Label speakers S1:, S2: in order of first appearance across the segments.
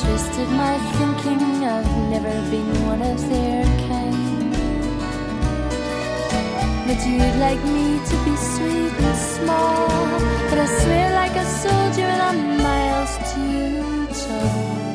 S1: twisted my thinking. I've never been one of their kind. But you'd like me to be sweet and small. But I swear like a
S2: soldier, and I'm miles to
S1: you.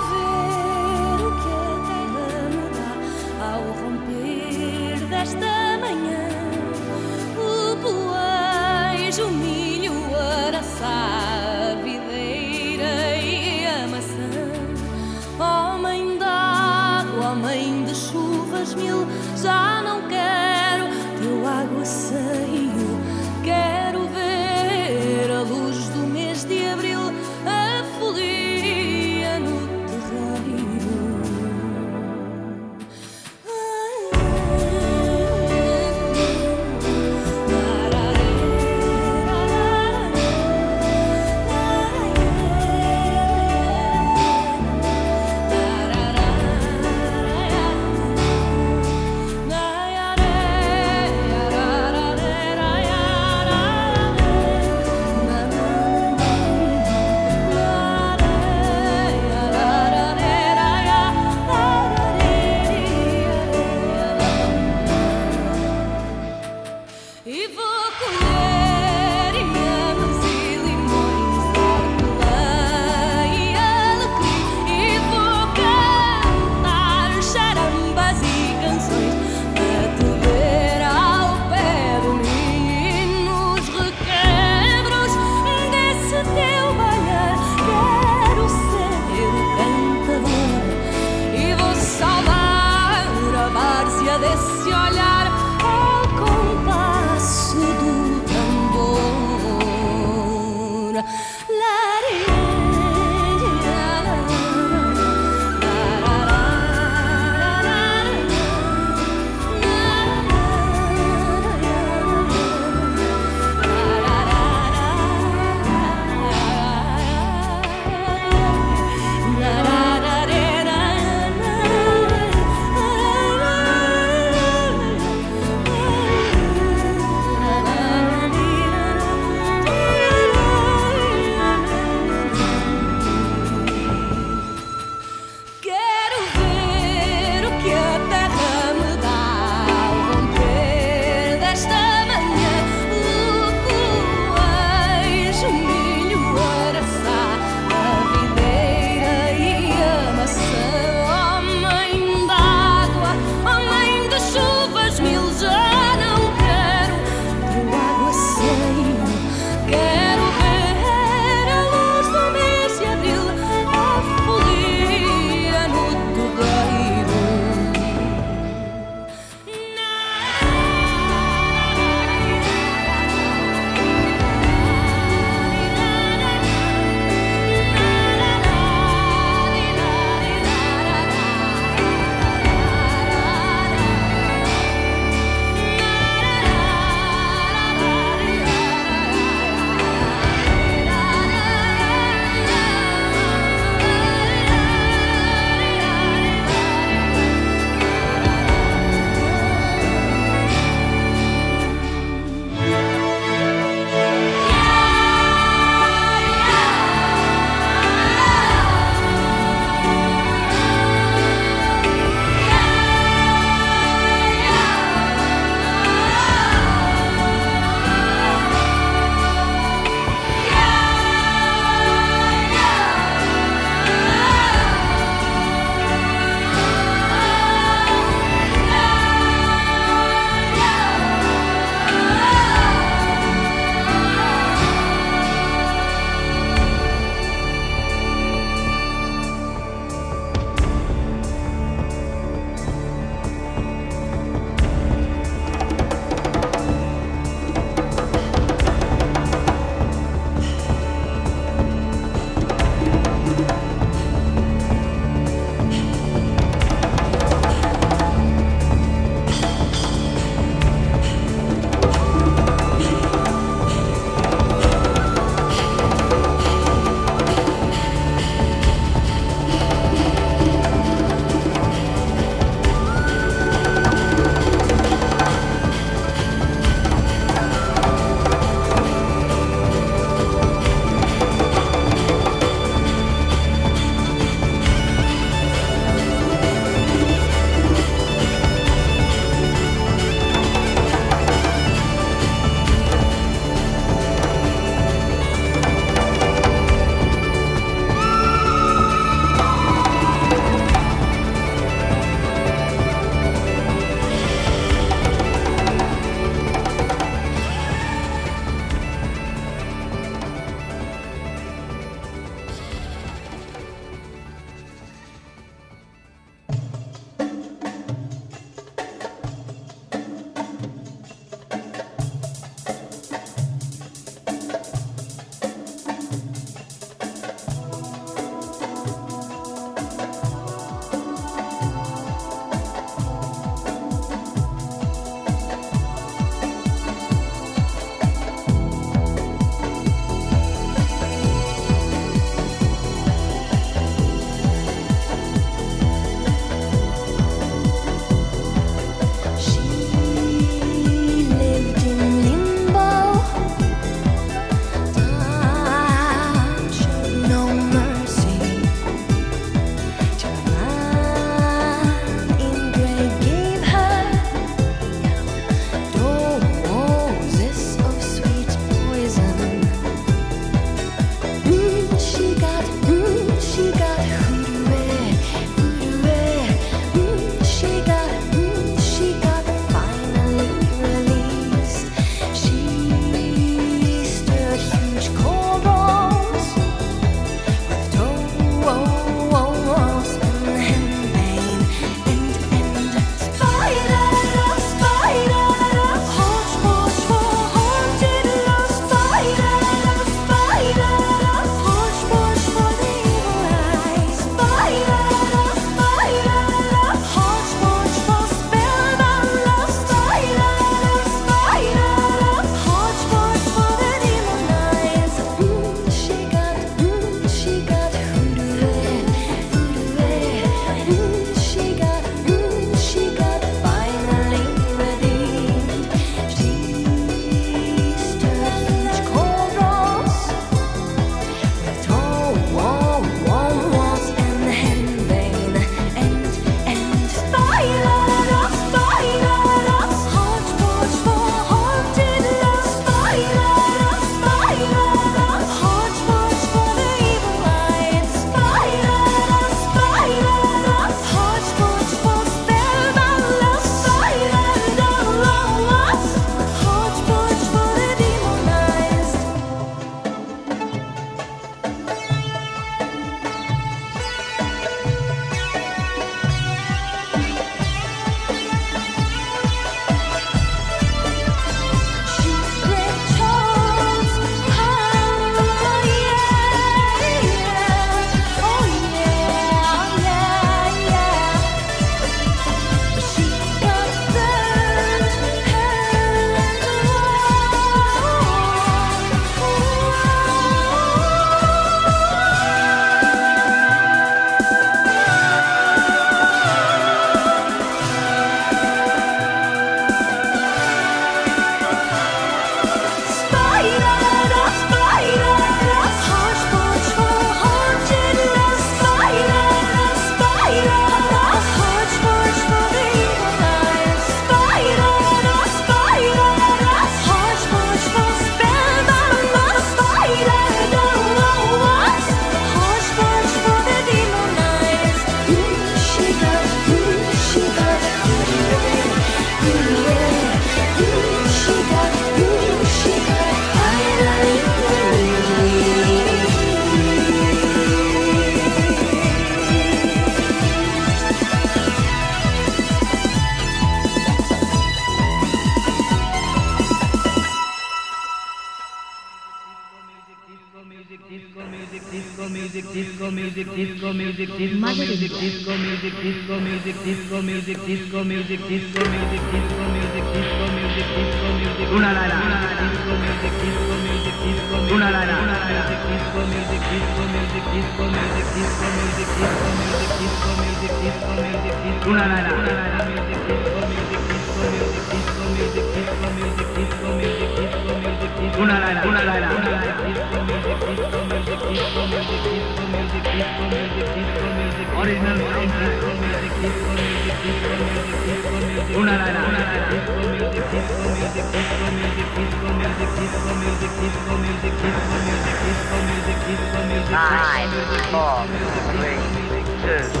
S3: Five, four, three, two.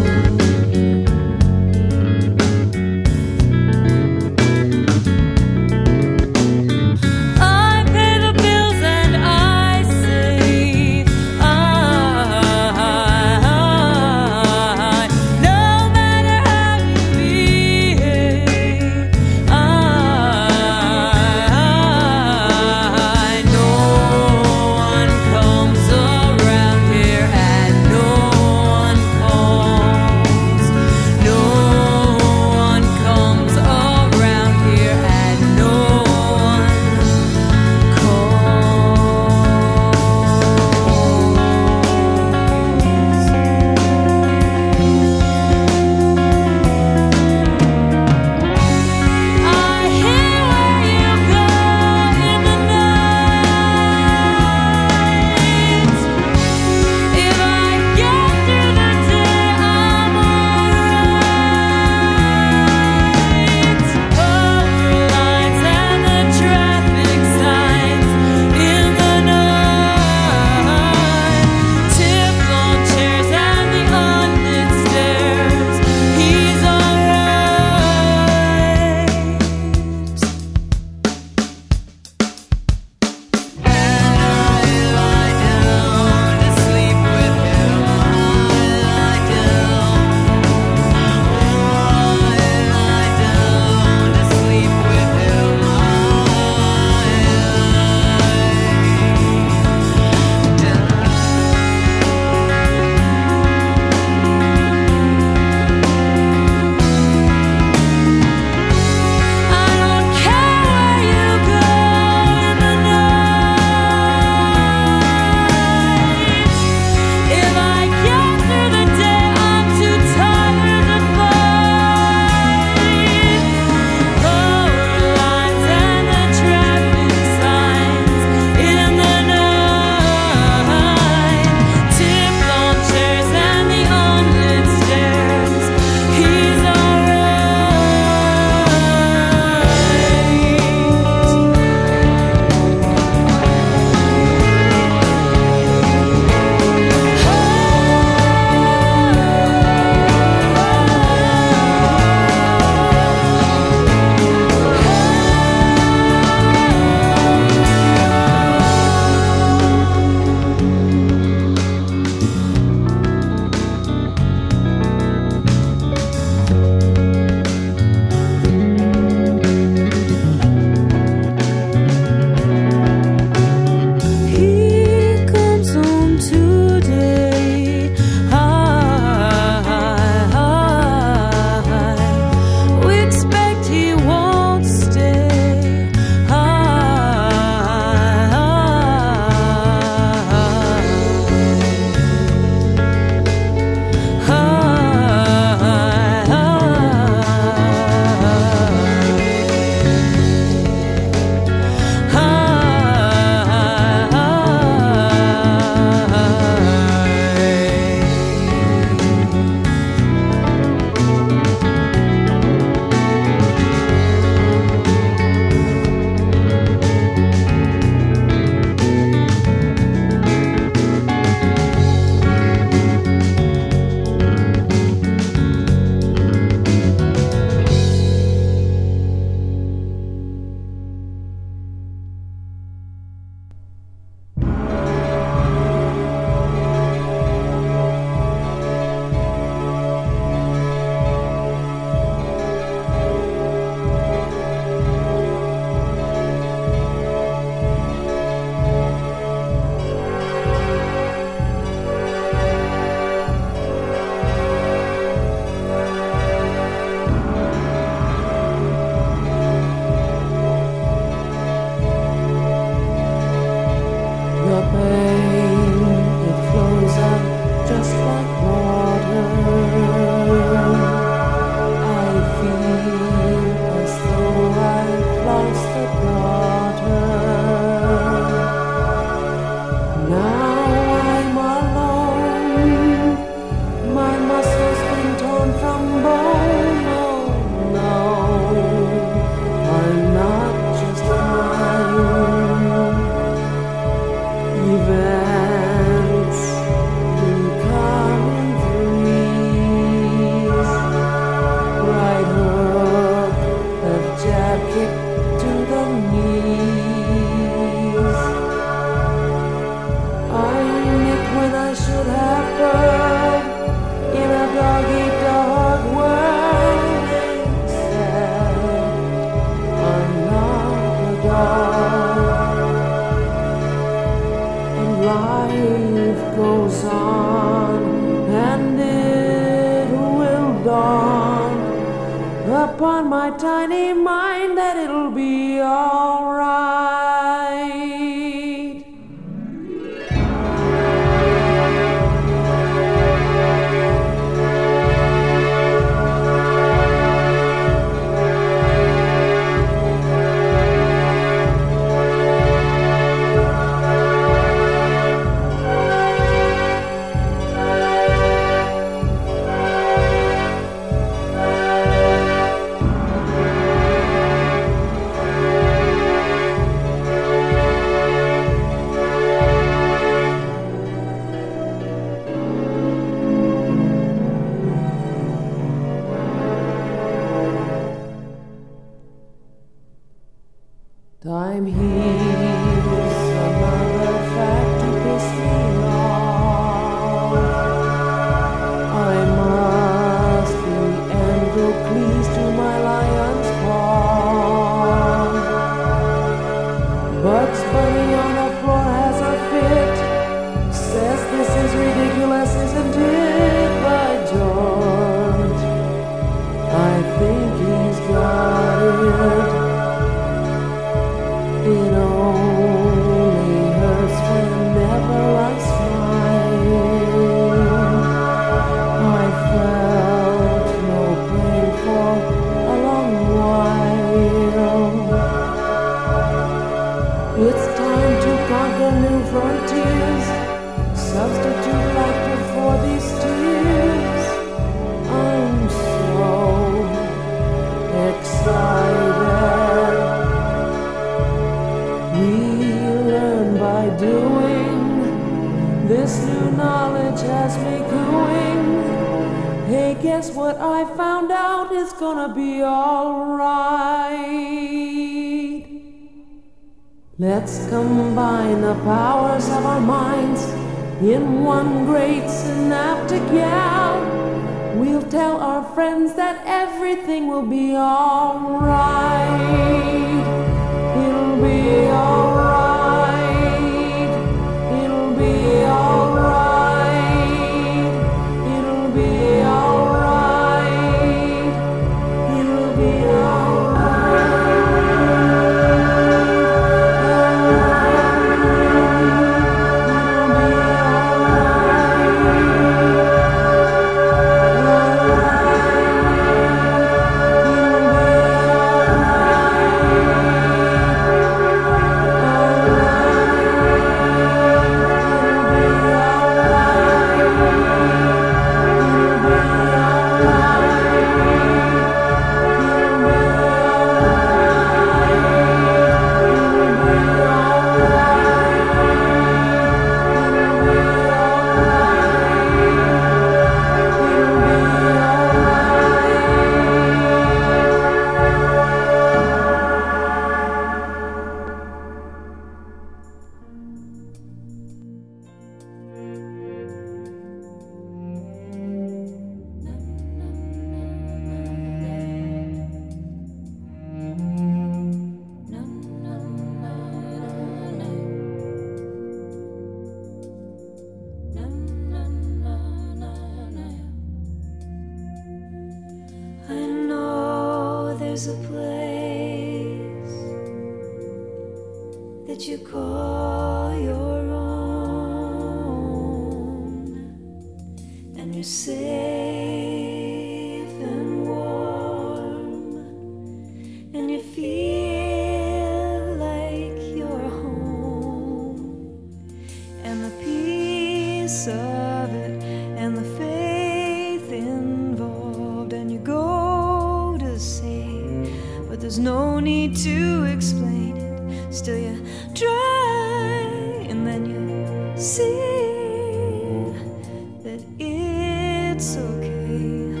S2: It's
S1: okay.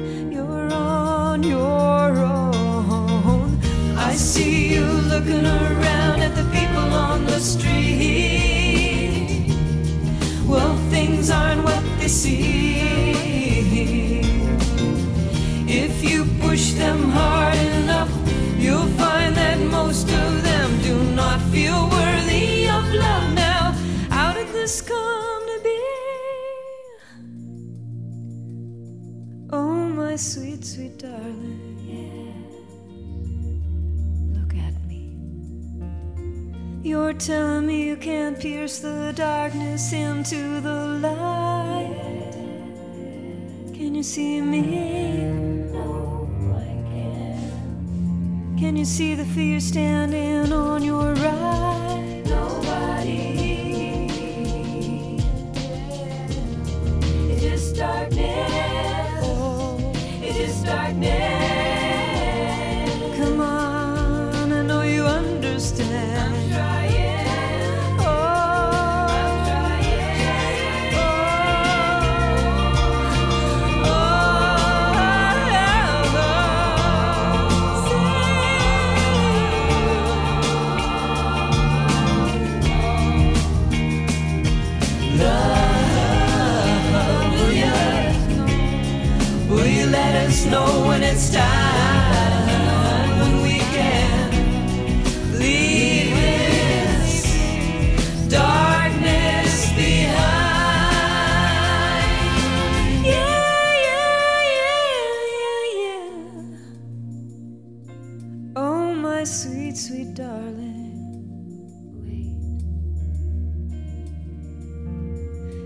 S1: Telling me you can't pierce the darkness into the light. Can you see me? No, I can't. Can you see the fear standing on your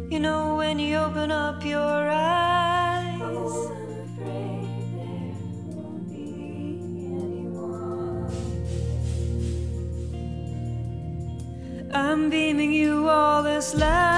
S1: You know, when you open up your eyes. I'm beaming you all this light.